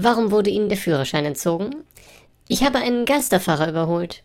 Warum wurde Ihnen der Führerschein entzogen? Ich habe einen Geisterfahrer überholt.